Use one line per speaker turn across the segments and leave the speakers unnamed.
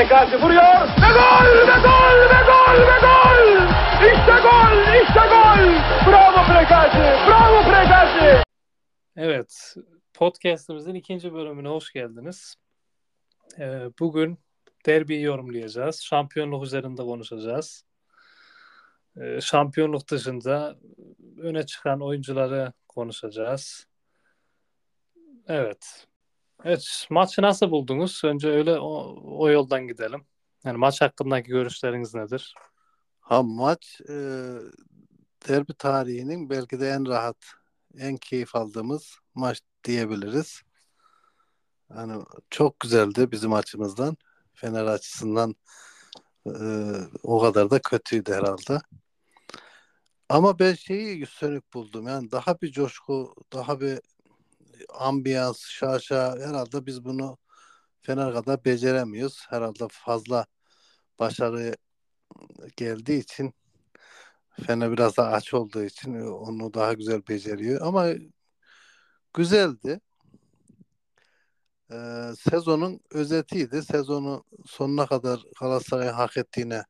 Prekazi vuruyor ve gol ve gol ve gol ve gol! İşte gol, işte gol! Bravo Prekazi, bravo Prekazi!
Evet, podcast'ımızın ikinci bölümüne hoş geldiniz. Ee, bugün derbiyi yorumlayacağız. Şampiyonluk üzerinde konuşacağız. Ee, şampiyonluk dışında öne çıkan oyuncuları konuşacağız. Evet. Evet, maçı nasıl buldunuz? Önce öyle o, o yoldan gidelim. Yani maç hakkındaki görüşleriniz nedir?
Ha maç e, derbi tarihinin belki de en rahat, en keyif aldığımız maç diyebiliriz. Yani çok güzeldi bizim açımızdan. Fener açısından e, o kadar da kötüydü herhalde. Ama ben şeyi sönük buldum. Yani daha bir coşku, daha bir ambiyans, şaşa herhalde biz bunu Fener kadar beceremiyoruz. Herhalde fazla başarı geldiği için Fener biraz daha aç olduğu için onu daha güzel beceriyor. Ama güzeldi. Ee, sezonun özetiydi. Sezonu sonuna kadar Galatasaray'ın hak ettiğine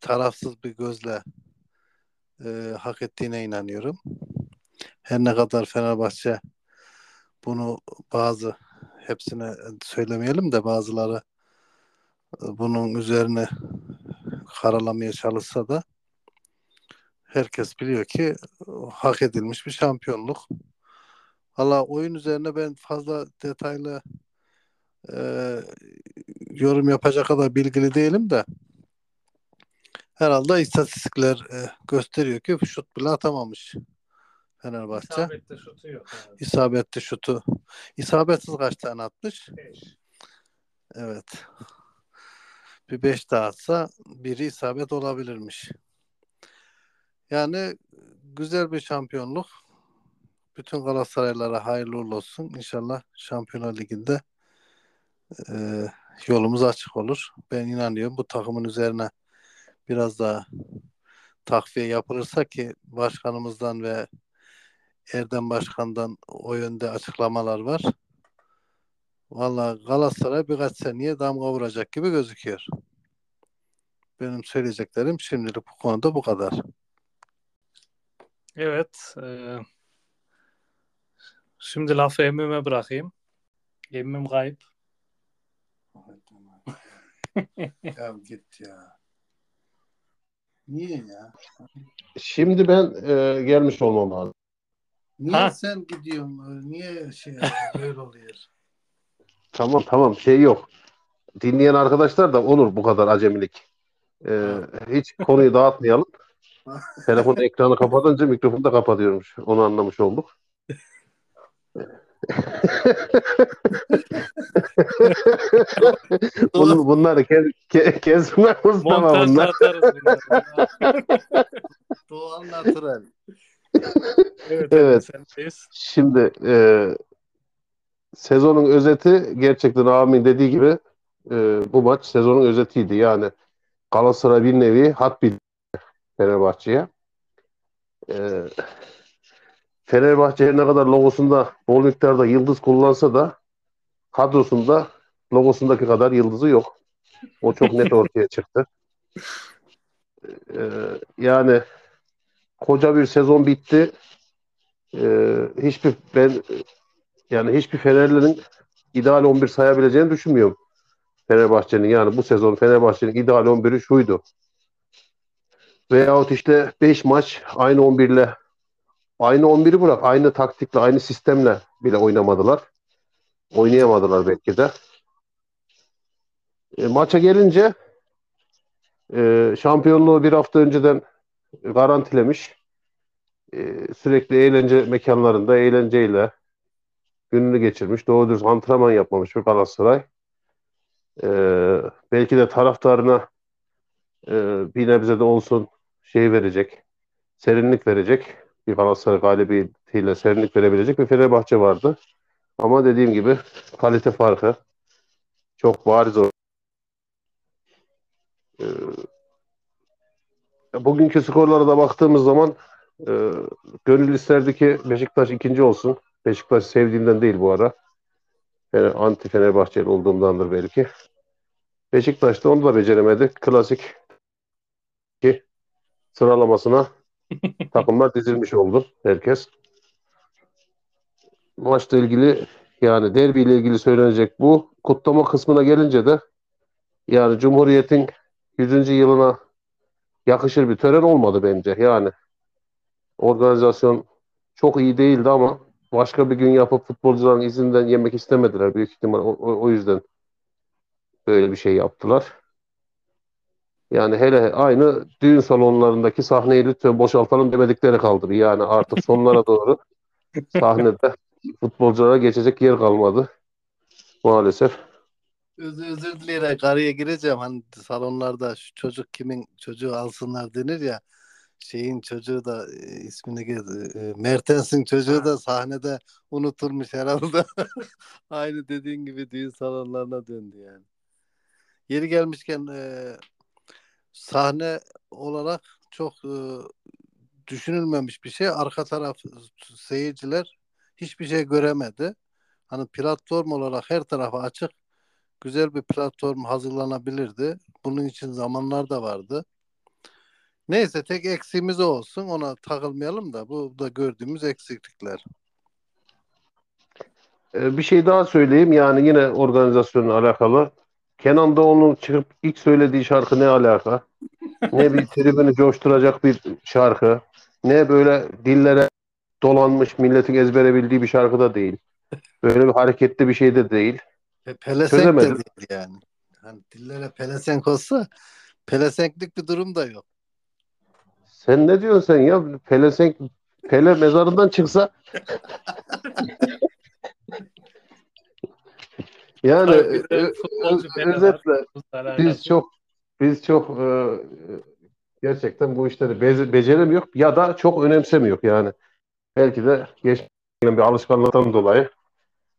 tarafsız bir gözle e, hak ettiğine inanıyorum. Her ne kadar Fenerbahçe bunu bazı hepsine söylemeyelim de bazıları e, bunun üzerine karalamaya çalışsa da herkes biliyor ki hak edilmiş bir şampiyonluk. Valla oyun üzerine ben fazla detaylı e, yorum yapacak kadar bilgili değilim de herhalde istatistikler e, gösteriyor ki şut bile atamamış Fenerbahçe.
İsabetli şutu yok. Evet.
İsabetli şutu. İsabetsiz kaç tane atmış?
Beş.
Evet. Bir beş daha atsa biri isabet olabilirmiş. Yani güzel bir şampiyonluk. Bütün Galatasaraylara hayırlı uğurlu olsun. İnşallah Şampiyonlar Ligi'nde e, yolumuz açık olur. Ben inanıyorum bu takımın üzerine biraz daha takviye yapılırsa ki başkanımızdan ve Erdem Başkan'dan o yönde açıklamalar var. Valla Galatasaray birkaç seneye damga vuracak gibi gözüküyor. Benim söyleyeceklerim şimdilik bu konuda bu kadar.
Evet. E, şimdi lafı emmime bırakayım. Emmim kayıp.
ya git ya. Niye ya?
Şimdi ben e, gelmiş olmam lazım.
Niye
Ha.
sen gidiyorsun? Niye şey böyle oluyor?
Tamam tamam şey yok. Dinleyen arkadaşlar da olur bu kadar acemilik. E, hiç konuyu dağıtmayalım. Telefon ekranı kapatınca mikrofonu da kapatıyormuş. Onu anlamış olduk. Bunu, bunları kes, ke, kesme Mustafa bunlar.
atarız bunları.
Doğal natural.
Evet,
Evet.
sendeyiz.
Şimdi e, sezonun özeti gerçekten abimin dediği gibi e, bu maç sezonun özetiydi. Yani Galatasaray bir nevi hat bir Fenerbahçe'ye. E, Fenerbahçe ne kadar logosunda bol miktarda yıldız kullansa da kadrosunda logosundaki kadar yıldızı yok. O çok net ortaya çıktı. E, yani koca bir sezon bitti. E, hiçbir ben yani hiçbir Fenerli'nin ideal 11 sayabileceğini düşünmüyorum. Fenerbahçe'nin yani bu sezon Fenerbahçe'nin ideal 11'i şuydu. Veyahut işte 5 maç aynı 11 ile aynı 11'i bırak aynı taktikle aynı sistemle bile oynamadılar. Oynayamadılar belki de. E, maça gelince e, şampiyonluğu bir hafta önceden garantilemiş. E, sürekli eğlence mekanlarında eğlenceyle gününü geçirmiş. Doğru dürüst antrenman yapmamış bir Galatasaray. Ee, belki de taraftarına e, bir nebze de olsun şey verecek, serinlik verecek. Bir Galatasaray galibiyetiyle serinlik verebilecek bir Fenerbahçe vardı. Ama dediğim gibi kalite farkı çok bariz o. Ee, bugünkü skorlara da baktığımız zaman e, gönül isterdi ki Beşiktaş ikinci olsun. Beşiktaş sevdiğimden değil bu ara. Yani anti Fenerbahçeli olduğumdandır belki. Beşiktaş da onu da beceremedi. Klasik ki sıralamasına takımlar dizilmiş oldu herkes. Maçla ilgili yani derbi ile ilgili söylenecek bu. Kutlama kısmına gelince de yani Cumhuriyet'in 100. yılına yakışır bir tören olmadı bence. Yani organizasyon çok iyi değildi ama başka bir gün yapıp futbolcuların izinden yemek istemediler büyük ihtimal. O, o, yüzden böyle bir şey yaptılar. Yani hele aynı düğün salonlarındaki sahneyi lütfen boşaltalım demedikleri kaldı. Yani artık sonlara doğru sahnede futbolculara geçecek yer kalmadı. Maalesef.
Özür, özür dileyerek araya gireceğim. Hani salonlarda şu çocuk kimin çocuğu alsınlar denir ya. Şeyin çocuğu da e, ismini ge- e, Mertens'in çocuğu da sahnede unutulmuş herhalde. Aynı dediğin gibi düğün salonlarına döndü yani. Yeri gelmişken e, sahne olarak çok e, düşünülmemiş bir şey. Arka taraf seyirciler hiçbir şey göremedi. Hani platform olarak her tarafa açık güzel bir platform hazırlanabilirdi. Bunun için zamanlar da vardı. Neyse tek eksiğimiz olsun. Ona takılmayalım da bu da gördüğümüz eksiklikler.
Ee, bir şey daha söyleyeyim. Yani yine organizasyonla alakalı. Kenan Doğulu'nun çıkıp ilk söylediği şarkı ne alaka? Ne bir tribünü coşturacak bir şarkı. Ne böyle dillere dolanmış milletin ezbere bildiği bir şarkı da değil. Böyle bir hareketli bir şey de değil.
Pe- Pelesenk de değil yani. Hani dillere pelesenk olsa pelesenklik bir durum da yok.
Sen ne diyorsun sen ya? Pelesenk Pele mezarından çıksa yani ö- ö-
Pele var.
özetle biz çok biz çok e, gerçekten bu işleri be- beceremiyor ya da çok önemsemiyor yani. Belki de geç bir alışkanlıktan dolayı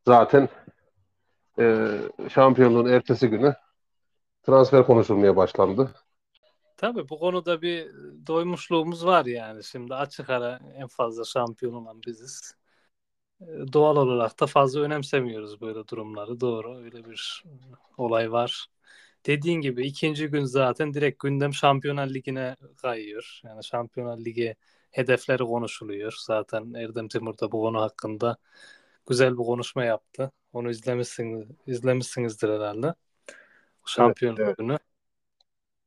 zaten e, şampiyonluğun ertesi günü transfer konuşulmaya başlandı.
Tabii bu konuda bir doymuşluğumuz var yani. Şimdi açık ara en fazla şampiyon olan biziz. Ee, Doğal olarak da fazla önemsemiyoruz böyle durumları. Doğru öyle bir olay var. Dediğin gibi ikinci gün zaten direkt gündem Şampiyonlar Ligi'ne kayıyor. Yani Şampiyonlar Ligi hedefleri konuşuluyor. Zaten Erdem Timur da bu konu hakkında güzel bir konuşma yaptı. Onu izlemişsiniz, izlemişsinizdir herhalde. Şampiyonluk
evet.
günü.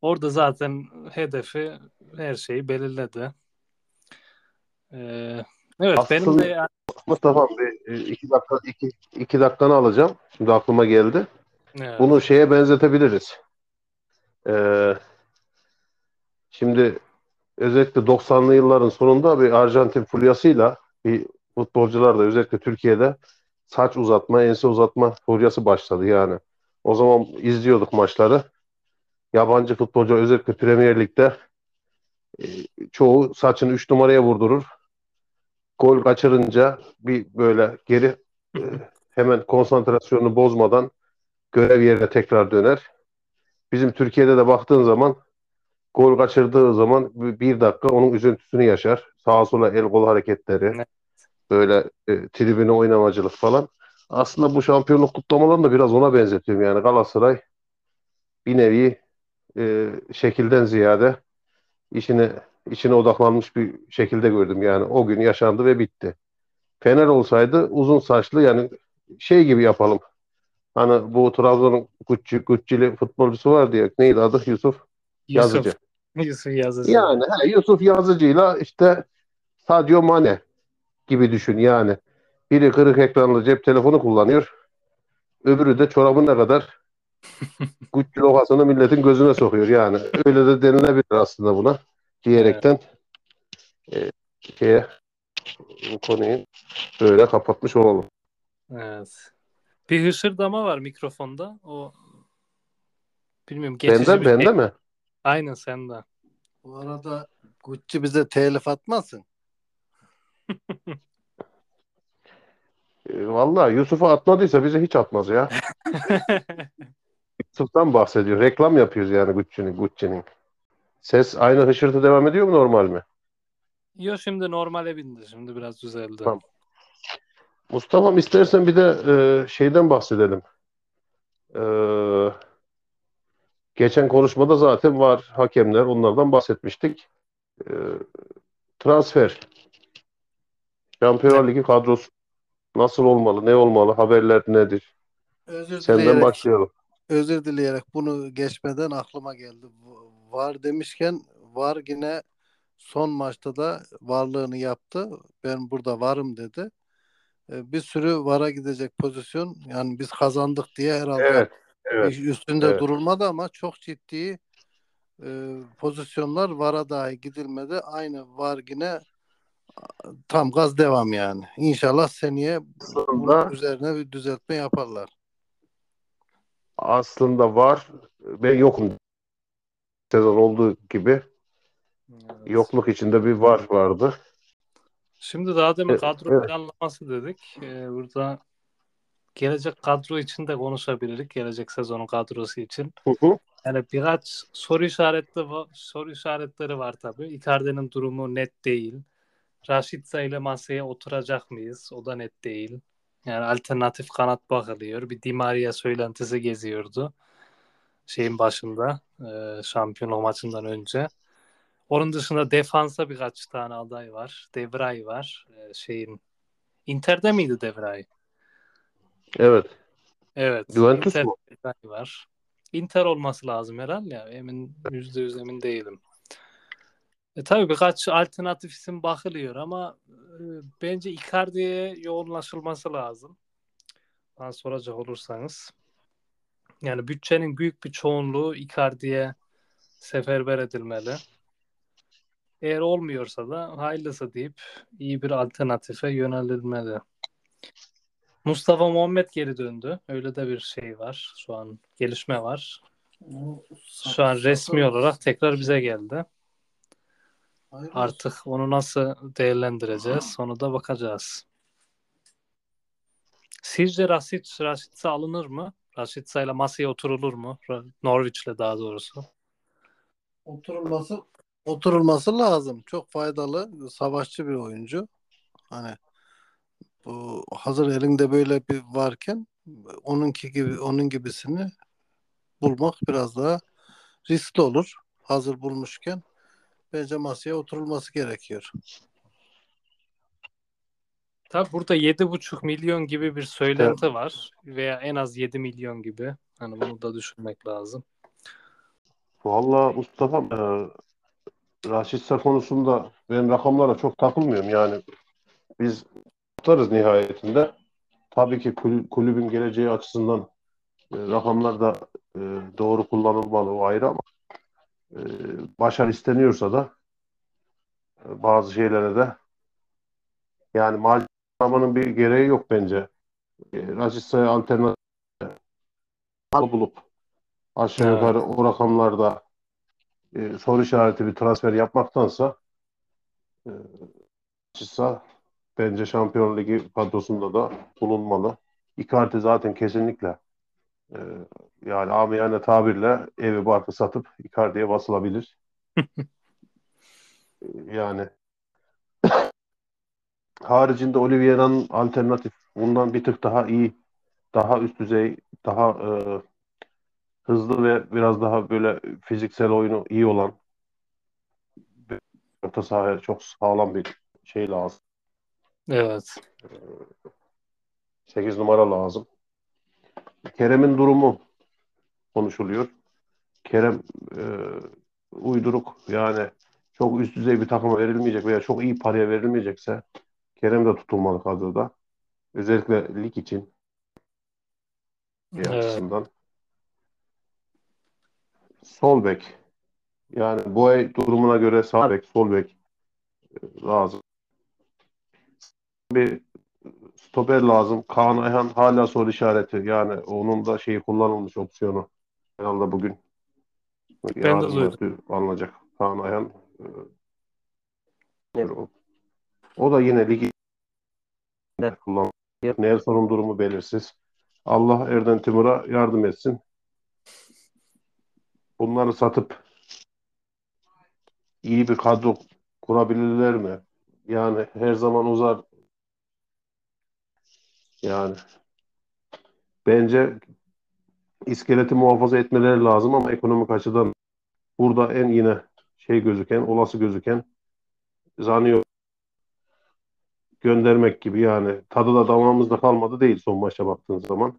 Orada zaten hedefi her şeyi belirledi. Ee, evet benim
Aslında-
de yani,
Mustafa bir e, iki dakika iki, iki dakikanı alacağım. Şimdi aklıma geldi.
evet,
Bunu şeye benzetebiliriz. Ee, şimdi özellikle 90'lı yılların sonunda bir Arjantin furyasıyla bir futbolcular da özellikle Türkiye'de saç uzatma, ense uzatma furyası başladı yani. O zaman izliyorduk maçları. Yabancı futbolcu özellikle Premier Lig'de e, çoğu saçını 3 numaraya vurdurur. Gol kaçırınca bir böyle geri e, hemen konsantrasyonunu bozmadan görev yerine tekrar döner. Bizim Türkiye'de de baktığın zaman gol kaçırdığı zaman bir dakika onun üzüntüsünü yaşar. Sağa sola el kol hareketleri. Böyle e, tribüne oynamacılık falan. Aslında bu şampiyonluk kutlamalarını da biraz ona benzetiyorum. Yani Galatasaray bir nevi e, şekilden ziyade işine işine odaklanmış bir şekilde gördüm. Yani o gün yaşandı ve bitti. Fener olsaydı uzun saçlı yani şey gibi yapalım. Hani bu Trabzon'un Gucci, Gucci'li futbolcusu vardı ya. Neydi adı? Yusuf
Yusuf,
Yazıcı.
Yusuf Yazıcı.
Yani he, Yusuf Yazıcı'yla işte Sadio Mane gibi düşün yani. Biri kırık ekranlı cep telefonu kullanıyor. Öbürü de çorabına kadar Gucci logasını milletin gözüne sokuyor yani. Öyle de denilebilir aslında buna diyerekten e, şeye, bu konuyu böyle kapatmış olalım.
Evet. Bir hışırdama var mikrofonda. O bilmiyorum geçici
Bende,
bir şey.
bende mi?
Aynen sende.
Bu arada Gucci bize telif atmasın.
E, vallahi Yusuf'a atmadıysa bize hiç atmaz ya. Yusuf'tan bahsediyor. Reklam yapıyoruz yani Gucci'nin. Gucci'nin. Ses aynı hışırtı devam ediyor mu normal mi?
Yo şimdi normale bindi. Şimdi biraz düzeldi.
Tamam. Mustafa'm istersen bir de e, şeyden bahsedelim. E, geçen konuşmada zaten var hakemler onlardan bahsetmiştik. Ee, transfer. Şampiyonlar Ligi kadrosu nasıl olmalı, ne olmalı, haberler nedir?
Özür
Senden
dileyerek,
başlayalım.
özür dileyerek bunu geçmeden aklıma geldi. Var demişken var yine son maçta da varlığını yaptı. Ben burada varım dedi. E, Bir sürü vara gidecek pozisyon. Yani biz kazandık diye herhalde
Evet, evet,
üstünde
evet.
durulmadı ama çok ciddi e, pozisyonlar vara dahi gidilmedi. Aynı var yine tam gaz devam yani. İnşallah seneye bunun
Aslında
üzerine bir düzeltme yaparlar.
aslında var. Ben yokum. Sezon olduğu gibi
Evet.
yokluk içinde bir var vardı.
Şimdi daha demin
Evet,
kadro
evet.
planlaması dedik. Ee, burada gelecek kadro için de konuşabiliriz. Gelecek sezonun kadrosu için.
Hı hı.
Yani birkaç soru işaretli va- soru işaretleri var tabii. Icardi'nin durumu net değil. Rashica ile masaya oturacak mıyız? O da net değil. Yani alternatif kanat bakılıyor. Bir Di Maria söylentisi geziyordu. Şeyin başında. E, şampiyonluk maçından önce. Onun dışında defansa birkaç tane aday var. Devray var. E, şeyin Inter'de miydi Devray?
Evet.
Evet.
Juventus
Inter
mu?
Devray var. Inter olması lazım herhalde ya. Emin yüzde yüz emin değilim. E, tabii birkaç alternatif isim bakılıyor ama e, bence Icardi'ye yoğunlaşılması lazım. Bana soracak olursanız. Yani bütçenin büyük bir çoğunluğu Icardi'ye seferber edilmeli. Eğer olmuyorsa da hayırlısı deyip iyi bir alternatife yönelilmeli. Mustafa Muhammed geri döndü. Öyle de bir şey var. Şu an gelişme var. Şu an resmi olarak tekrar bize geldi. Artık onu nasıl değerlendireceğiz? Onu da bakacağız. Sizce Rasic, Rashica alınır mı? Rashica ile masaya oturulur mu? Norwich'le daha doğrusu.
oturulması oturulması lazım. Çok faydalı, savaşçı bir oyuncu. Hani bu hazır elinde böyle bir varken onunki gibi onun gibisini bulmak biraz daha riskli olur. Hazır bulmuşken bence masaya oturulması gerekiyor.
Tabi burada 7,5 milyon gibi bir söylenti var. Veya en az 7 milyon gibi. Hani bunu da düşünmek lazım.
Vallahi Mustafa e, Rashica konusunda ben rakamlara çok takılmıyorum. Yani biz tutarız nihayetinde. Tabii ki kul- kulübün geleceği açısından e, rakamlar da e, doğru kullanılmalı o ayrı ama e, başarı isteniyorsa da e, bazı şeylere de yani mal almanın bir gereği yok bence. E, Rashica'ya alternatif bulup aşağı
Evet.
yukarı o rakamlarda e, soru işareti bir transfer yapmaktansa e, bence Şampiyon Ligi kadrosunda da bulunmalı. Icardi zaten kesinlikle e, yani amiyane tabirle evi barkı satıp Icardi'ye basılabilir. yani haricinde Oliveira'nın alternatif bundan bir tık daha iyi, daha üst düzey, daha e, hızlı ve biraz daha böyle fiziksel oyunu iyi olan orta sahaya çok sağlam bir şey lazım.
Evet.
8 numara lazım. Kerem'in durumu konuşuluyor. Kerem e, uyduruk yani çok üst düzey bir takıma verilmeyecek veya çok iyi paraya verilmeyecekse Kerem de tutulmalı kadroda. Özellikle lig için bir
Evet.
açısından. Sol bek. Yani Boey durumuna göre sağ bek, sol bek e, lazım. Bir stoper lazım. Kaan Ayhan hala soru işareti. Yani onun da şeyi kullanılmış opsiyonu. Herhalde bugün
Ben de
yarın
duydum.
mı alınacak. Kaan Ayhan e, o. O da yine ligi kullan. Nelson'un durumu belirsiz. Allah Erden Timur'a yardım etsin. Bunları satıp iyi bir kadro kurabilirler mi? Yani her zaman uzar. Yani bence iskeleti muhafaza etmeleri lazım ama ekonomik açıdan burada en yine şey gözüken, olası gözüken Zaniolo göndermek gibi yani tadı da damağımızda kalmadı değil son maça baktığın zaman.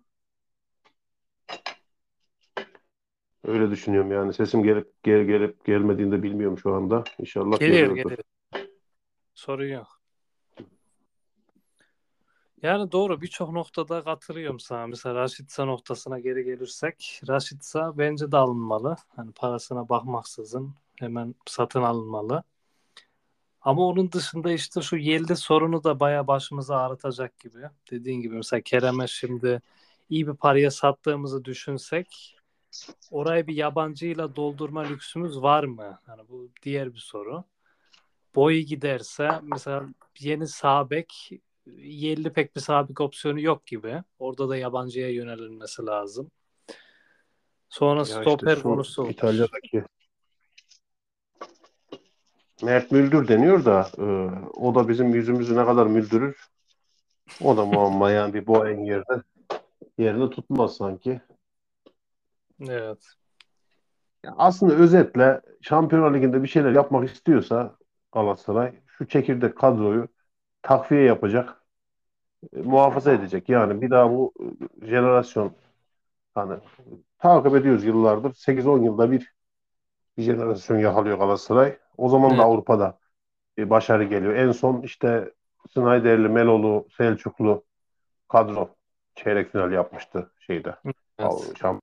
Öyle düşünüyorum yani. Sesim gelip gel gelip gelmediğini de bilmiyorum şu anda. İnşallah geliyordur.
geliyor. Sorun yok. Yani doğru birçok noktada katılıyorum sana. Mesela Raşitsa noktasına geri gelirsek Raşitsa bence de alınmalı. Hani parasına bakmaksızın hemen satın alınmalı. Ama onun dışında işte şu Yelde sorunu da baya başımıza ağrıtacak gibi. Dediğin gibi mesela Kerem'e şimdi iyi bir paraya sattığımızı düşünsek orayı bir yabancıyla doldurma lüksümüz var mı? Hani bu diğer bir soru. Boyu giderse mesela yeni sağ bek yerli pek bir sabit opsiyonu yok gibi. Orada da yabancıya yönelilmesi lazım. Sonra
Ya işte
stoper
şu
konusu.
İtalya'daki Mert Müldür deniyor da e, o da bizim yüzümüzü ne kadar müldürür o da muamma yani bir Boeing yerde yerini tutmaz sanki.
Evet.
Ya aslında özetle Şampiyonlar Ligi'nde bir şeyler yapmak istiyorsa Galatasaray şu çekirdek kadroyu takviye yapacak, e, muhafaza edecek. Yani bir daha bu e, jenerasyon hani takip ediyoruz yıllardır. 8-10 yılda bir bir jenerasyon yakalıyor Galatasaray. O zaman da
Evet.
Avrupa'da bir başarı geliyor. En son işte Snyder'li, Melolu, Selçuklu kadro çeyrek final yapmıştı şeyde.
Evet.
Şamp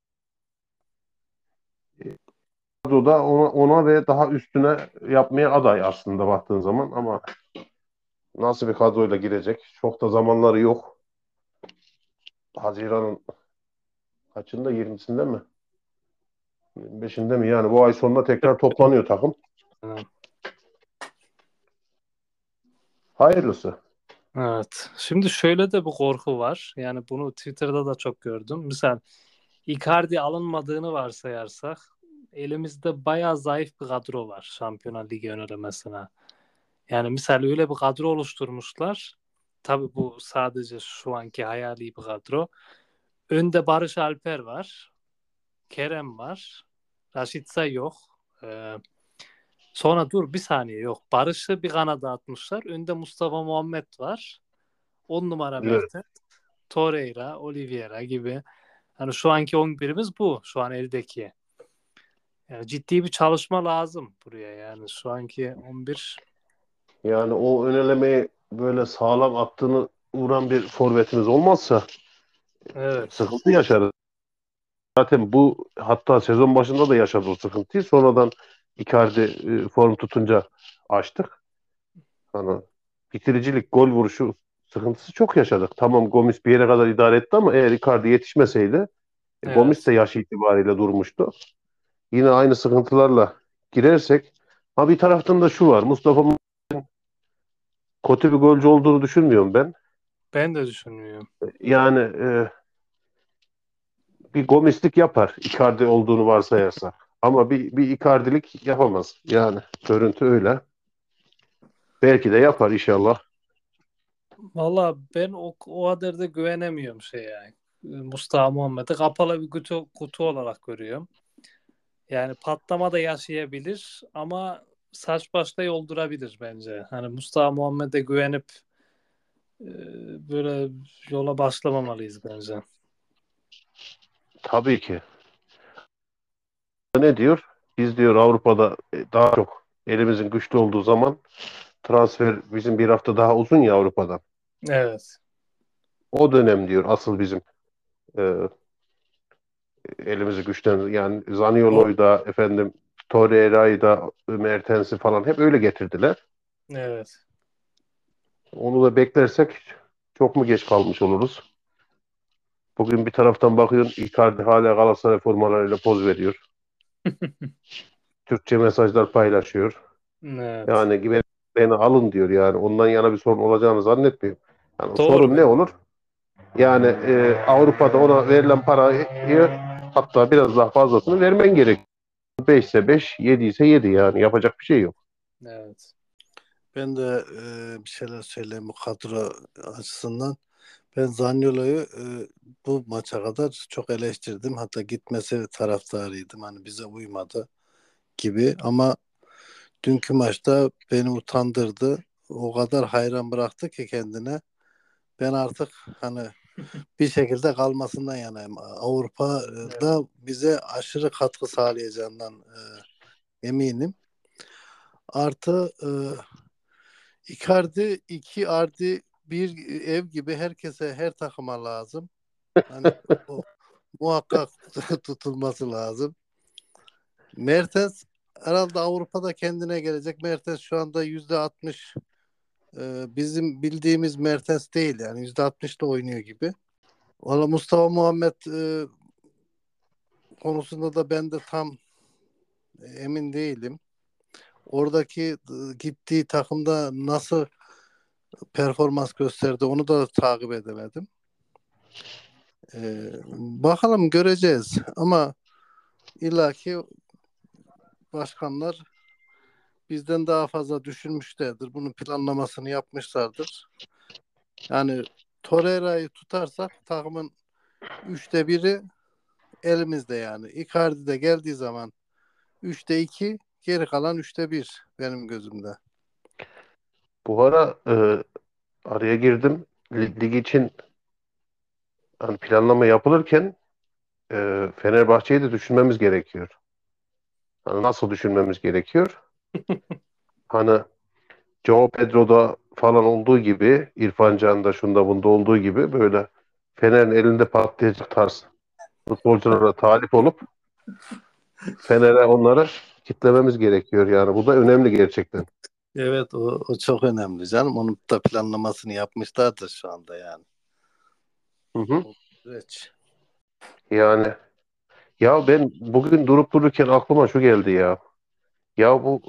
kadroda ona, ona ve daha üstüne yapmaya aday aslında baktığın zaman ama nasıl bir kadroyla girecek? Çok da zamanları yok. Haziran'ın kaçında? 20'sinde mi? 25'inde mi? Yani bu ay sonunda tekrar toplanıyor takım.
Evet.
Hayırlısı.
Evet. Şimdi şöyle de bir korku var. Yani bunu Twitter'da da çok gördüm. Misal Icardi alınmadığını varsayarsak elimizde bayağı zayıf bir kadro var Şampiyonlar Ligi önerilmesine. Yani misal öyle bir kadro oluşturmuşlar. Tabii bu sadece şu anki hayali bir kadro. Önde Barış Alper var. Kerem var. Raşitsa yok. Ee, sonra dur bir saniye yok. Barış'ı bir kanada atmışlar. Önde Mustafa Muhammed var. 10 numara
Evet.
Mertens. Torreira, Oliveira gibi. Hani şu anki 11'imiz bu. Şu an eldeki. Yani ciddi bir çalışma lazım buraya yani. Şu anki 11
Yani o önelemeyi böyle sağlam attığını vuran bir forvetimiz olmazsa
evet.
sıkıntı yaşarız. Zaten bu hatta sezon başında da yaşadı o sıkıntıyı. Sonradan Icardi e, form tutunca açtık. Hani bitiricilik, gol vuruşu sıkıntısı çok yaşadık. Tamam Gomis bir yere kadar idare etti ama eğer Icardi yetişmeseydi e,
Evet.
Gomis de yaş itibariyle durmuştu. Yine aynı sıkıntılarla girersek ha bir taraftan da şu var. Mustafa Kötü bir golcü olduğunu düşünmüyorum ben.
Ben de düşünmüyorum.
Yani e, bir Gomislik yapar Icardi olduğunu varsayarsa. Ama bir, bir Icardilik yapamaz. Yani görüntü öyle. Belki de yapar inşallah.
Valla ben o, o kadar da güvenemiyorum şey yani. Mustafa Muhammed'i kapalı bir kutu, kutu olarak görüyorum. Yani patlama da yaşayabilir ama saç başta yoldurabilir bence. Hani Mustafa Muhammed'e güvenip e, böyle yola başlamamalıyız bence.
Tabii ki. Ne diyor? Biz diyor Avrupa'da e, daha çok elimizin güçlü olduğu zaman transfer bizim bir hafta daha uzun ya Avrupa'dan.
Evet.
O dönem diyor asıl bizim e, elimizi güçlendir. Yani Zaniolo'yu da efendim Torreira'yı da Mertens'i falan hep öyle getirdiler.
Evet.
Onu da beklersek çok mu geç kalmış oluruz? Bugün bir taraftan bakıyorsun Icardi hala Galatasaray formalarıyla poz veriyor. Türkçe mesajlar paylaşıyor.
Evet.
Yani gibi beni alın diyor yani. Ondan yana bir sorun olacağını zannetmiyorum. Yani
Doğru.
sorun ne olur? Yani e, Avrupa'da ona verilen parayı hatta biraz daha fazlasını vermen gerek. 5 ise 5, 7 ise 7 yani yapacak bir şey yok.
Evet.
Ben de e, bir şeyler söyleyeyim bu kadro açısından. Ben Zaniolo'yu e, bu maça kadar çok eleştirdim. Hatta gitmesi taraftarıydım. Hani bize uymadı gibi ama dünkü maçta beni utandırdı. O kadar hayran bıraktı ki kendine. Ben artık hani bir şekilde kalmasından yanayım. Avrupa'da bize aşırı katkı sağlayacağından e, eminim. Artı e, Icardi, iki Ardi, bir ev gibi herkese, her takıma lazım. Hani o, muhakkak tutulması lazım. Mertens herhalde Avrupa'da kendine gelecek. Mertens şu anda yüzde altmış e, bizim bildiğimiz Mertens değil yani yüzde altmış da oynuyor gibi. Valla Mustafa Muhammed e, konusunda da ben de tam emin değilim. Oradaki e, gittiği takımda nasıl performans gösterdi onu da takip edemedim. Ee, bakalım göreceğiz ama illaki başkanlar bizden daha fazla düşünmüşlerdir. Bunun planlamasını yapmışlardır. Yani Torreira'yı tutarsak takımın üçte biri elimizde yani. Icardi de geldiği zaman üçte iki geri kalan üçte bir benim gözümde.
Bu ara e, araya girdim. Lig, için hani planlama yapılırken e, Fenerbahçe'yi de düşünmemiz gerekiyor. Hani nasıl düşünmemiz gerekiyor? Hani Joao Pedro'da falan olduğu gibi İrfan Can'da şunda bunda olduğu gibi böyle Fener'in elinde patlayacak tarz futbolculara talip olup Fener'e onları kitlememiz gerekiyor yani. Bu da önemli gerçekten.
Evet o, o çok önemli canım. Onun da planlamasını yapmışlardır şu anda yani.
Hı hı.
Süreç.
Yani ya ben bugün durup dururken aklıma şu geldi ya. Ya bu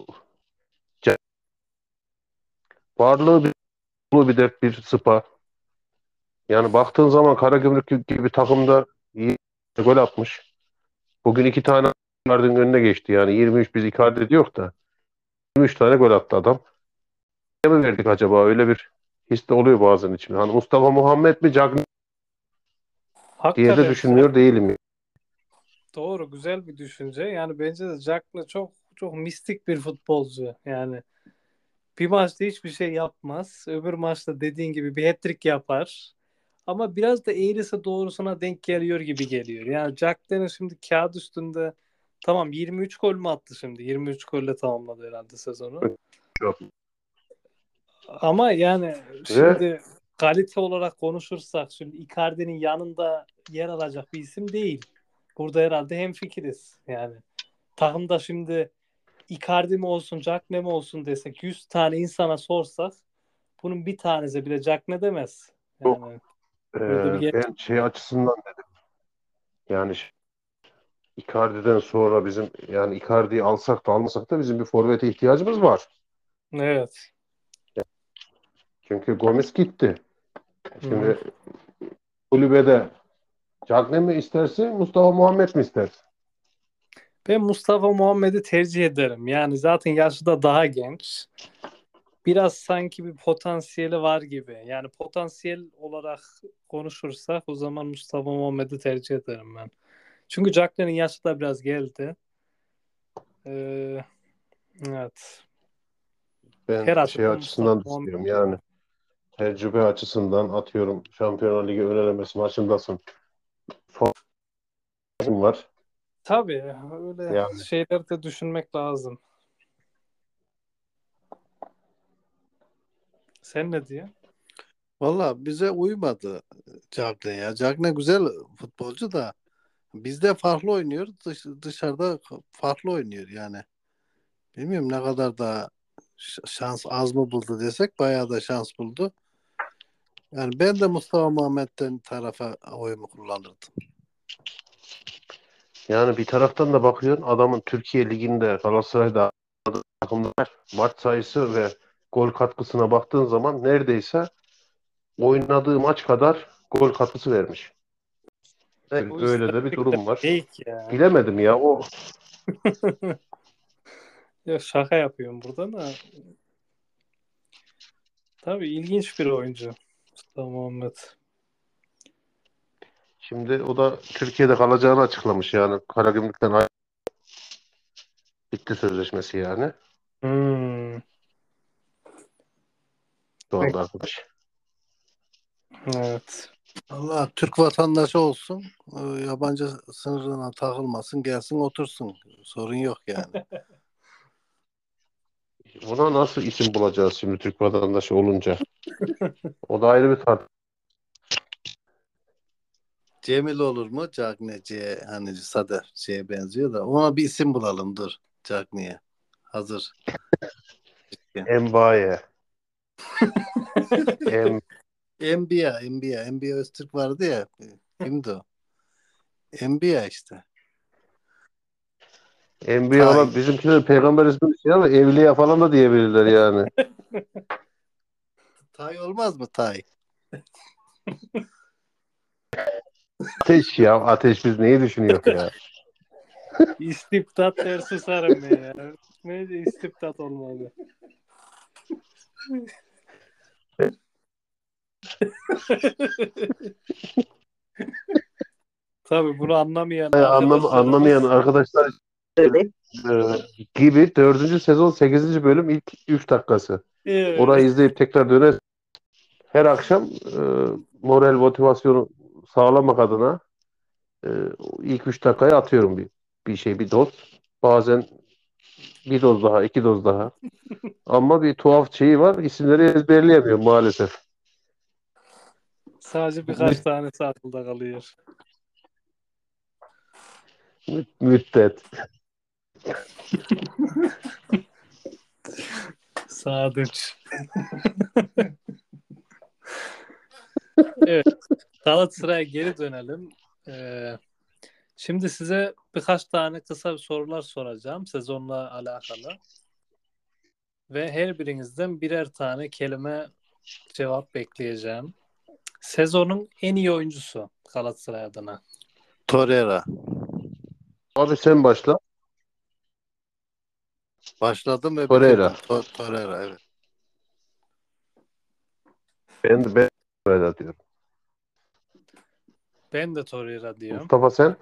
varlığı bir bir dert bir sıpa. Yani baktığın zaman Karagümrük gibi takımda iyi gol atmış. Bugün iki tane Icardi'nin önüne geçti. Yani 23 biz Icardi diyor da 23 tane gol attı adam. Ne mi verdik acaba? Öyle bir his de oluyor bazen için. Hani Mustafa Muhammed mi Cagney diye
Hakikaten
de düşünmüyor değilim.
Doğru, güzel bir düşünce. Yani bence de Jack'la çok çok mistik bir futbolcu. Yani bir maçta hiçbir şey yapmaz. Öbür maçta dediğin gibi bir hat-trick yapar. Ama biraz da eğrisi doğrusuna denk geliyor gibi geliyor. Yani Jack Dennis şimdi kağıt üstünde tamam 23 gol mü attı şimdi? 23 golle tamamladı herhalde sezonu.
Çok.
Ama yani şimdi kalite olarak konuşursak şimdi Icardi'nin yanında yer alacak bir isim değil. Burada herhalde hemfikiriz yani. Takımda şimdi Icardi mi olsun, Jack ne mi olsun desek 100 tane insana sorsak bunun bir tanesi bile Jack ne demez. Yani bir
Ee, ben şey açısından dedim. Yani Icardi'den sonra bizim yani Icardi'yi alsak da almasak da bizim bir forvete ihtiyacımız var.
evet.
Çünkü Gomez gitti. Şimdi
Hı.
kulübede Cagney mi istersin, Mustafa Muhammed mi istersin?
Ben Mustafa Muhammed'i tercih ederim. Yani zaten yaşı da daha genç. Biraz sanki bir potansiyeli var gibi. Yani potansiyel olarak konuşursak o zaman Mustafa Muhammed'i tercih ederim ben. Çünkü Jack'lerin yaşı da biraz geldi. Ee, evet.
Ben
Her
şey açısından
Mustafa Muhammed.
istiyorum yani tecrübe açısından atıyorum Şampiyonlar Ligi ön elemesi maçındasın. Formum var.
Tabii öyle
Yani.
şeyleri de düşünmek lazım. Sen ne diyor?
Valla bize uymadı Cagney ya. Cagney güzel futbolcu da bizde farklı oynuyor. Dış, dışarıda farklı oynuyor yani. Bilmiyorum ne kadar da şans az mı buldu desek bayağı da şans buldu. Yani ben de Mustafa Muhammed'den tarafa oyumu kullanırdım.
Yani bir taraftan da bakıyorsun adamın Türkiye Ligi'nde Galatasaray'da takımlar maç sayısı ve gol katkısına baktığın zaman neredeyse oynadığı maç kadar gol katkısı vermiş. Evet, öyle de bir durum var.
Ya.
Bilemedim ya o
Ya şaka yapıyorum burada da. Tabii ilginç bir oyuncu Mustafa Muhammed.
Şimdi o da Türkiye'de kalacağını açıklamış yani. Karagümrük'ten ayrı- bitti sözleşmesi yani.
Hmm,
Şu anda arkadaş.
evet.
Allah Türk vatandaşı olsun, e, yabancı sınırına takılmasın, gelsin otursun. Sorun yok yani.
Buna nasıl isim bulacağız şimdi Türk vatandaşı olunca? O da ayrı bir tartışma.
Cemil olur mu? Cagne C hani Sadef C'ye benziyor da ona bir isim bulalım dur. Cagne'ye. Hazır.
Embaye. Em,
Enbiya, Enbiya. Enbiya Öztürk vardı ya. Kimdi o? Enbiya işte.
Enbiya
Tay.
olan bizimkiler peygamber ismi şey ama evliya falan da diyebilirler yani.
Tay olmaz mı Tay?
Ateş ya ateş biz neyi düşünüyoruz ya?
İstibdat dersi sarım ya. Neyse istibdat olmalı. Tabii bunu anlamayan
Yani anlam, anlamayan arkadaşlar e, gibi 4. sezon 8. bölüm ilk 3 dakikası.
Evet.
Orayı izleyip tekrar döner. Her akşam e, moral motivasyonu sağlamak adına e, ilk 3 dakikaya atıyorum bir, bir şey bir doz. Bazen bir doz daha, iki doz daha. Ama bir tuhaf şeyi var. İsimleri ezberleyemiyorum maalesef.
Sadece birkaç tanesi aklında kalıyor.
Mü- Müddet.
Sadıç. evet. Galatasaray'a geri dönelim. Ee, şimdi size birkaç tane kısa sorular soracağım sezonla alakalı. Ve her birinizden birer tane kelime cevap bekleyeceğim. Sezonun en iyi oyuncusu Galatasaray adına.
Torreira.
Abi sen başla.
Başladım ve
Torreira.
Torreira evet.
Ben de ben öyle diyorum.
Ben de Torreira diyorum.
Mustafa sen?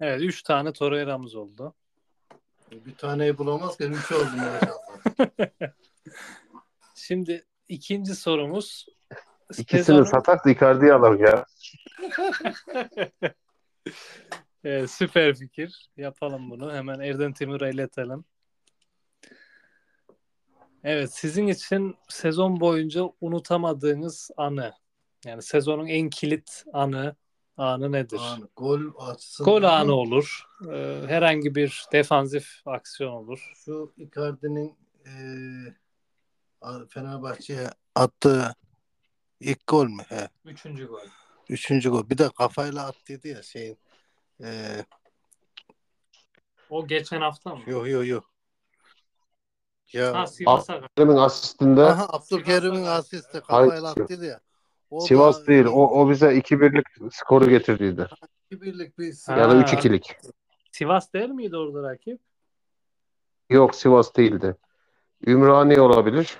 Evet, üç tane Torreira'mız oldu.
Bir taneyi bulamazken üç oldu maşallah.
Şimdi ikinci sorumuz
İkisini
sezonun-
satak da Icardi'yi alalım ya.
Evet, süper fikir. Yapalım bunu. Hemen Erdem Timur'a iletelim. Evet, sizin için sezon boyunca unutamadığınız anı. Yani sezonun en kilit anı, anı nedir?
Anı, gol açısından.
Gol anı olur. Ee, herhangi bir defansif aksiyon olur.
Şu Icardi'nin eee Fenerbahçe'ye attığı ilk gol mü? He.
Üçüncü gol.
Üçüncü gol. Bir de kafayla attıydı ya şeyin. Eee
O geçen hafta mı?
yok yok yok. Ya.
Abdülkerim'in asistinde
Aha, Abdülkerim'in asisti kafayla attıydı ya. O
Sivas
da
değil. O, o bize 2-1'lik skoru getirdiydi.
iki birlik bir
Ha.
Ya da 3-2'lik.
Sivas değil miydi orada rakip?
Yok Sivas değildi. Ümraniye olabilir.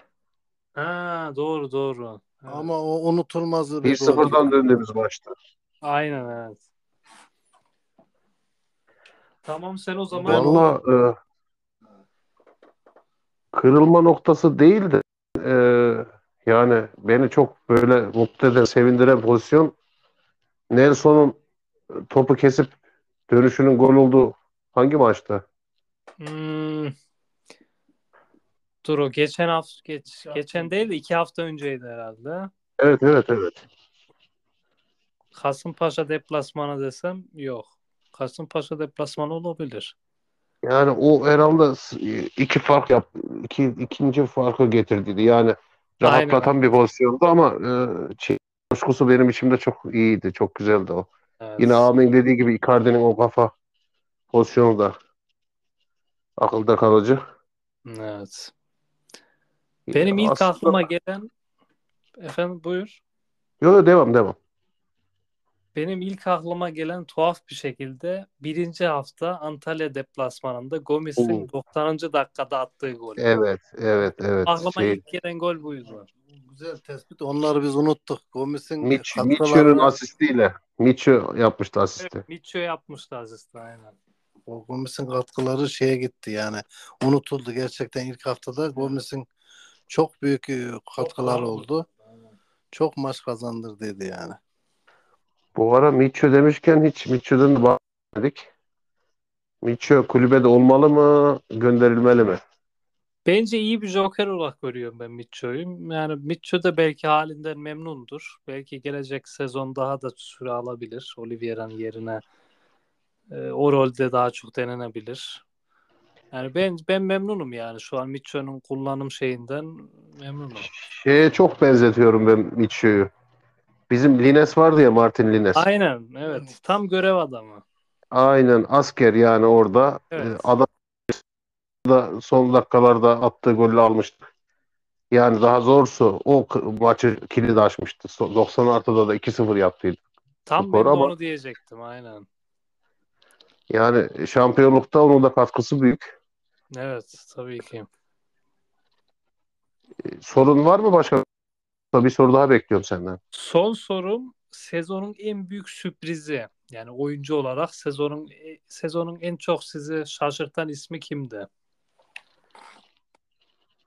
Ha, doğru doğru. Evet.
ama o unutulmaz bir gol.
1-0'dan döndüğümüz maçta.
Aynen evet. Tamam sen o zaman
Valla e, kırılma noktası değil de e, yani beni çok böyle mutlu eden, sevindiren pozisyon Nelson'un topu kesip dönüşünün gol olduğu hangi maçta?
Hmm. Dur o geçen hafta geç, geçen değil de iki hafta önceydi herhalde.
Evet evet evet.
Kasımpaşa deplasmanı desem yok. Kasımpaşa deplasmanı olabilir.
Yani o herhalde iki fark yap, iki, ikinci farkı getirdiydi. Yani rahatlatan bir pozisyondu ama e, şey, coşkusu benim içimde çok iyiydi. Çok güzeldi o.
Evet.
Yine Amin dediği gibi Icardi'nin o kafa pozisyonu da akılda kalıcı.
Evet. Benim ilk
Aslında-
aklıma gelen efendim buyur.
Yok yok, devam devam.
Benim ilk aklıma gelen tuhaf bir şekilde birinci hafta Antalya deplasmanında Gomis'in
Oo.
90. dakikada attığı gol.
Evet evet evet.
Aklıma
Şey,
ilk gelen gol buydu.
güzel tespit. Onları biz unuttuk. Gomis'in katkılarını-
Mitchell'ın asistiyle. Mitchell yapmıştı asisti.
Evet, Mitchell yapmıştı asist aynen.
O Gomis'in katkıları şeye gitti yani. Unutuldu gerçekten ilk haftada. Gomis'in çok büyük e, katkıları
Çok
oldu. Çok maç kazandırdıydı yani.
Bu ara Mitchell demişken hiç Mitchell'den de bahsetmedik. Mitchell kulübede olmalı mı? Gönderilmeli mi?
Bence iyi bir joker olarak görüyorum ben Mitchell'ü. Yani Mitchell de belki halinden memnundur. Belki gelecek sezon daha da süre alabilir. Oliveira'nın yerine e, o rolde daha çok denenebilir. Yani ben ben memnunum yani şu an Mitchell'ın kullanım şeyinden memnunum.
Şeye çok benzetiyorum ben Mitchell'ü. Bizim Lines vardı ya Martin Lines.
Aynen evet. Tam görev adamı.
Aynen asker yani orada.
Evet.
Ee, Adam da son dakikalarda attığı golü almıştı. Yani daha zorsu o maçı kilit açmıştı. So- 90 artıda da 2-0 yaptıydı.
Tam ben
ama-
onu diyecektim aynen.
Yani şampiyonlukta onun da katkısı büyük.
Evet tabii ki.
Sorun var mı başka? Bir soru daha bekliyorum senden.
Son sorum sezonun en büyük sürprizi. Yani oyuncu olarak sezonun sezonun en çok sizi şaşırtan ismi kimdi?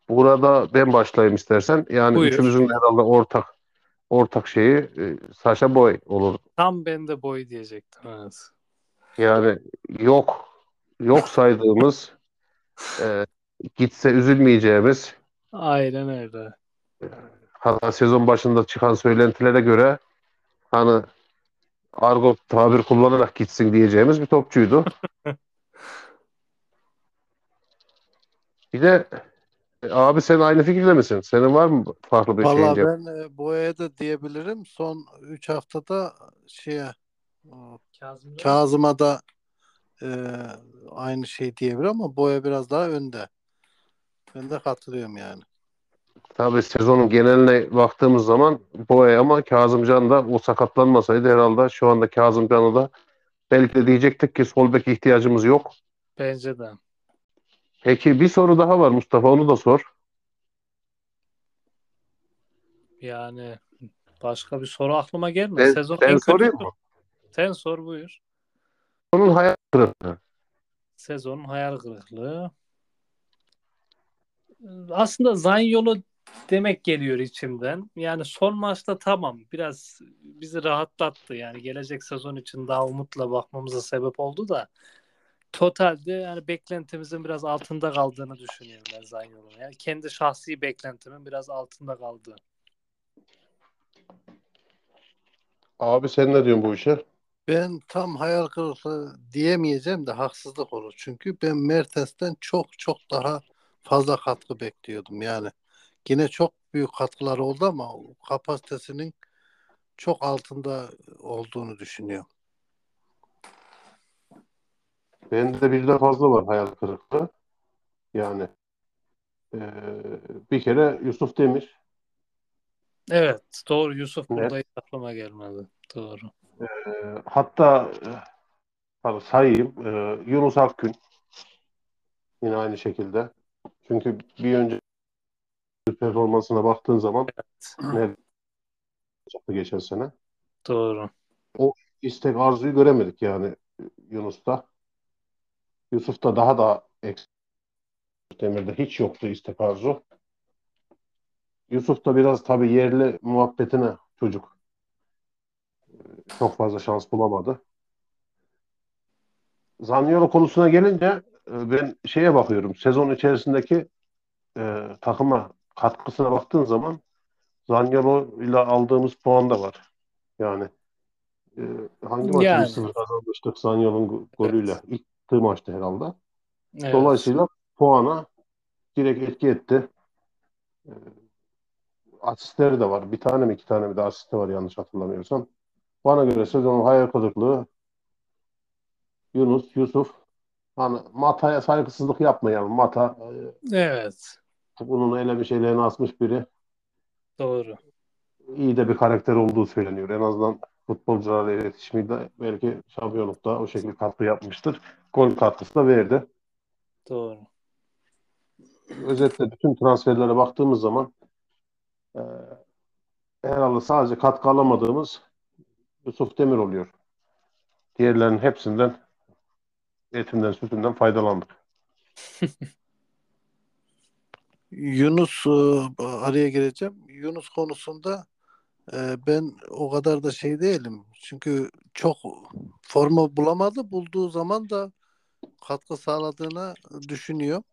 Burada ben başlayayım istersen. Yani
Buyur.
üçümüzün de herhalde ortak ortak şeyi e, Sasha Boy olur.
Tam ben de boy diyecektim. Evet.
Yani yok yok saydığımız e, gitse üzülmeyeceğimiz
Aynen öyle.
Hatta sezon başında çıkan söylentilere göre hani argo tabir kullanarak gitsin diyeceğimiz bir topçuydu. Bir de e, abi sen aynı fikirde misin? Senin var mı farklı bir şeyin?
Vallahi
cevap?
ben e, Boya'ya da diyebilirim. Son 3 haftada şeye o,
Kazım
Kazım'a da e, aynı şey diyebilirim ama Boya biraz daha önde. Ben de katılıyorum yani.
Tabii sezonun geneline baktığımız zaman Boya ama Kazımcan da o sakatlanmasaydı herhalde şu anda Kazımcan'ı da belki de diyecektik ki sol bek ihtiyacımız yok.
Bence de.
Peki bir soru daha var Mustafa onu da sor.
Yani başka bir soru aklıma gelmedi.
Ben,
Sezon
ben
en kötü-
sorayım mı?
Sen sor buyur.
Onun hayal kırıklığı.
Sezonun hayal kırıklığı. Aslında Zanyolu demek geliyor içimden. Yani son maçta tamam biraz bizi rahatlattı. Yani gelecek sezon için daha umutla bakmamıza sebep oldu da totalde yani beklentimizin biraz altında kaldığını düşünüyorum ben Zanyolu'nun. Yani kendi şahsi beklentimin biraz altında kaldı.
Abi sen ne diyorsun bu işe?
Ben tam hayal kırıklığı diyemeyeceğim de haksızlık olur. Çünkü ben Mertens'ten çok çok daha fazla katkı bekliyordum. Yani yine çok büyük katkıları oldu ama kapasitesinin çok altında olduğunu düşünüyorum.
Bende birden fazla var hayal kırıklığı. Yani eee, bir kere Yusuf Demir
Evet doğru Yusuf
Evet.
burada hiç aklıma gelmedi. Doğru.
eee, hatta tabii sayayım eee, Yunus Akgün yine aynı şekilde. Çünkü bir önce performansına baktığın zaman ne yaptı geçen sene?
Doğru.
istek arzuyu göremedik yani Yunus'ta. Yusuf'ta daha da eksik. Demir'de hiç yoktu istek arzu. Yusuf da biraz tabii yerli muhabbetine çocuk e, çok fazla şans bulamadı. Zaniolo konusuna gelince e, ben şeye bakıyorum. Sezon içerisindeki e, takıma katkısına baktığın zaman Zaniolo ile aldığımız puan da var. Yani e, hangi maçı
Yani.
1-0 kazanmıştık Zaniolo'nun go- golüyle? İlk attığı maçtı herhalde.
Evet.
Dolayısıyla puana direkt etki etti. Ee, asistleri de var. Bir tane mi iki tane mi de asisti var yanlış hatırlamıyorsam. Bana göre sezonun hayal kırıklığı Yunus, Yusuf. Hani Mata'ya saygısızlık yapmayalım. Mata e,
Evet.
Bunun elemiş eleğini asmış biri.
Doğru.
İyi de bir karakter olduğu söyleniyor. En azından futbolcularla iletişimi de belki şampiyonlukta o şekilde katkı yapmıştır. Gol katkısı da verdi.
Doğru.
özetle bütün transferlere baktığımız zaman e, herhalde sadece katkı alamadığımız Yusuf Demir oluyor. Diğerlerinin hepsinden etinden, sütünden faydalandık.
Yunus e, araya gireceğim. Yunus konusunda e, ben o kadar da şey değilim. Çünkü çok forma bulamadı. Bulduğu zaman da katkı sağladığını düşünüyor.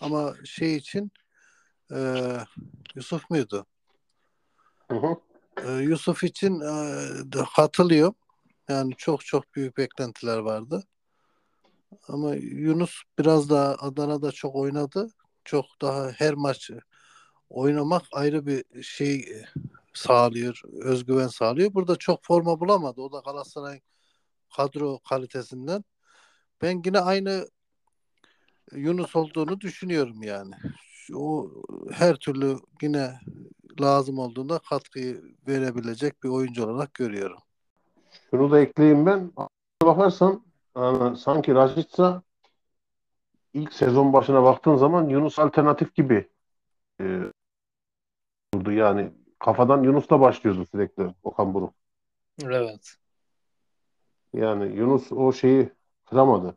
Ama şey için e, Yusuf muydu?
Hı hı.
E, Yusuf için e, katılıyor. Yani çok çok büyük beklentiler vardı. Ama Yunus biraz daha Adana'da çok oynadı. Çok daha her maç oynamak ayrı bir şey sağlıyor, özgüven sağlıyor. Burada çok forma bulamadı. O da Galatasaray'ın kadro kalitesinden. Ben yine aynı Yunus olduğunu düşünüyorum yani. O her türlü yine lazım olduğunda katkıyı verebilecek bir oyuncu olarak görüyorum.
Şunu da ekleyeyim ben. Bakarsan yani sanki Rashica ilk sezon başına baktığın zaman Yunus alternatif gibi e, durdu. Yani kafadan Yunus'la başlıyordu sürekli Okan Buruk.
Evet.
Yani Yunus o şeyi kıramadı.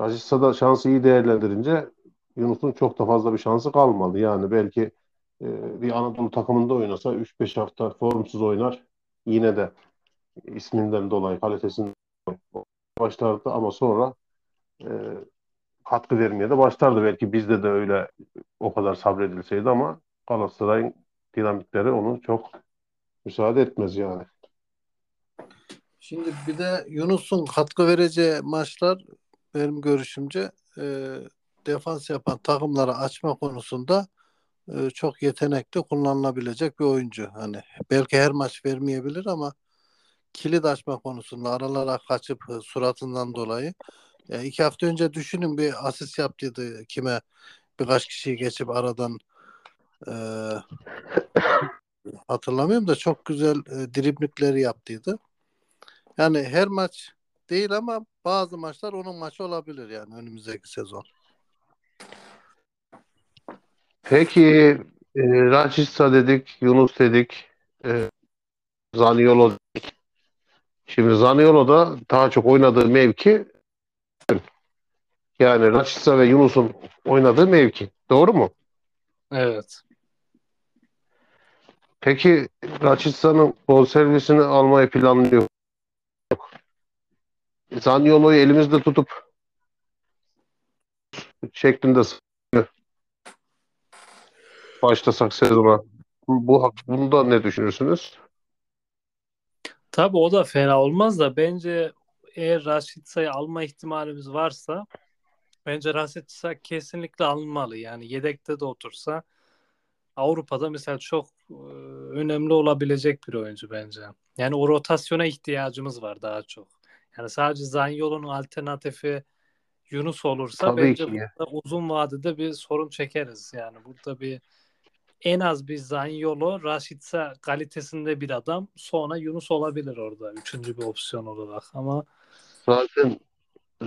Rashica da şansı iyi değerlendirince Yunus'un çok da fazla bir şansı kalmadı. Yani belki e, bir Anadolu takımında oynasa 3-5 hafta formsuz oynar. Yine de isminden dolayı, kalitesinden dolayı başlardı ama sonra e, katkı vermeye de başlardı. Belki bizde de öyle o kadar sabredilseydi ama Galatasaray'ın dinamikleri onu çok müsaade etmez yani.
Şimdi bir de Yunus'un katkı vereceği maçlar benim görüşümce e, defans yapan takımlara açma konusunda e, çok yetenekli kullanılabilecek bir oyuncu. Hani belki her maç vermeyebilir ama kilit açma konusunda aralara kaçıp e, suratından dolayı ya iki hafta önce düşünün bir asist yaptıydı kime birkaç kişiyi geçip aradan e, hatırlamıyorum da çok güzel e, driblikleri yaptıydı. Yani her maç değil ama bazı maçlar onun maçı olabilir yani önümüzdeki sezon.
Peki e, Rashica dedik, Yunus dedik, e, Zaniolo dedik. Şimdi Zaniolo da daha çok oynadığı mevki yani Rashica ve Yunus'un oynadığı mevki. Doğru mu?
Evet.
Peki Rachica'nın bonservisini almayı planlıyor. Zaniolo'yu elimizde tutup şeklinde başlasak sezona. Bu bunda ne düşünürsünüz?
Tabii o da fena olmaz da bence eğer Raşitsa'yı alma ihtimalimiz varsa bence Raşitsa kesinlikle alınmalı. Yani yedekte de otursa Avrupa'da mesela çok e, önemli olabilecek bir oyuncu bence. Yani o rotasyona ihtiyacımız var daha çok. Yani sadece Zaniolo'nun alternatifi Yunus olursa
Tabii
bence burada uzun vadede bir sorun çekeriz. Yani burada bir en az bir Zaniolo, Raşitsa kalitesinde bir adam. Sonra Yunus olabilir orada. Üçüncü bir opsiyon olarak. Ama
Zaten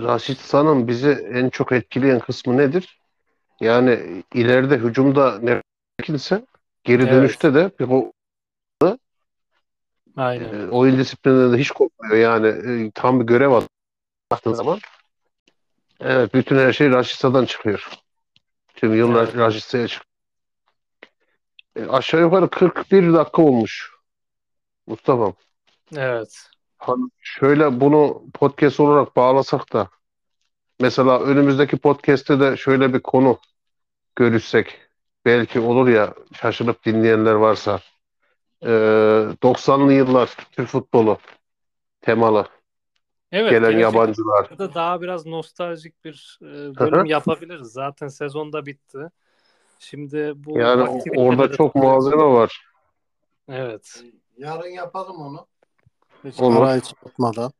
Rashica'nın bizi en çok etkileyen kısmı nedir? Yani ileride hücumda ne gerekirse geri
Evet.
dönüşte de bir o
aynen.
e, oyun disiplininde de hiç kopmuyor. Yani e, tam bir görev alıyor baktığın zaman. Evet, bütün her şey Rashica'dan çıkıyor. Tüm yıllar
Evet.
Rashica'ya çıkıyor. E, aşağı yukarı 41 dakika olmuş. Mustafa.
Evet.
Hani şöyle bunu podcast olarak bağlasak da mesela önümüzdeki podcast'te de şöyle bir konu görüşsek belki olur ya şaşırıp dinleyenler varsa Ee, 90'lı yıllar Türk futbolu temalı
Evet.
gelen yabancılar.
Burada daha biraz nostaljik bir e, bölüm yapabiliriz. Zaten sezonda bitti. Şimdi bu
Yani orada çok malzeme var.
Evet.
Yarın yapalım onu. Hiç
Olur.
ara hiç atmadan.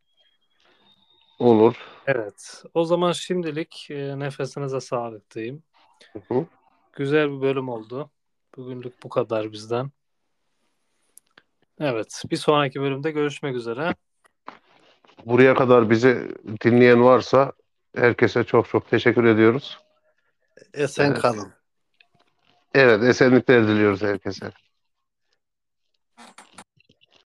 Olur.
Evet. O zaman şimdilik e, nefesinize sağlık diyeyim.
Hı hı.
Güzel bir bölüm oldu. Bugünlük bu kadar bizden. Evet. Bir sonraki bölümde görüşmek üzere.
Buraya kadar bizi dinleyen varsa herkese çok çok teşekkür ediyoruz.
Esen
Evet.
kalın.
Evet, esenlikler diliyoruz herkese.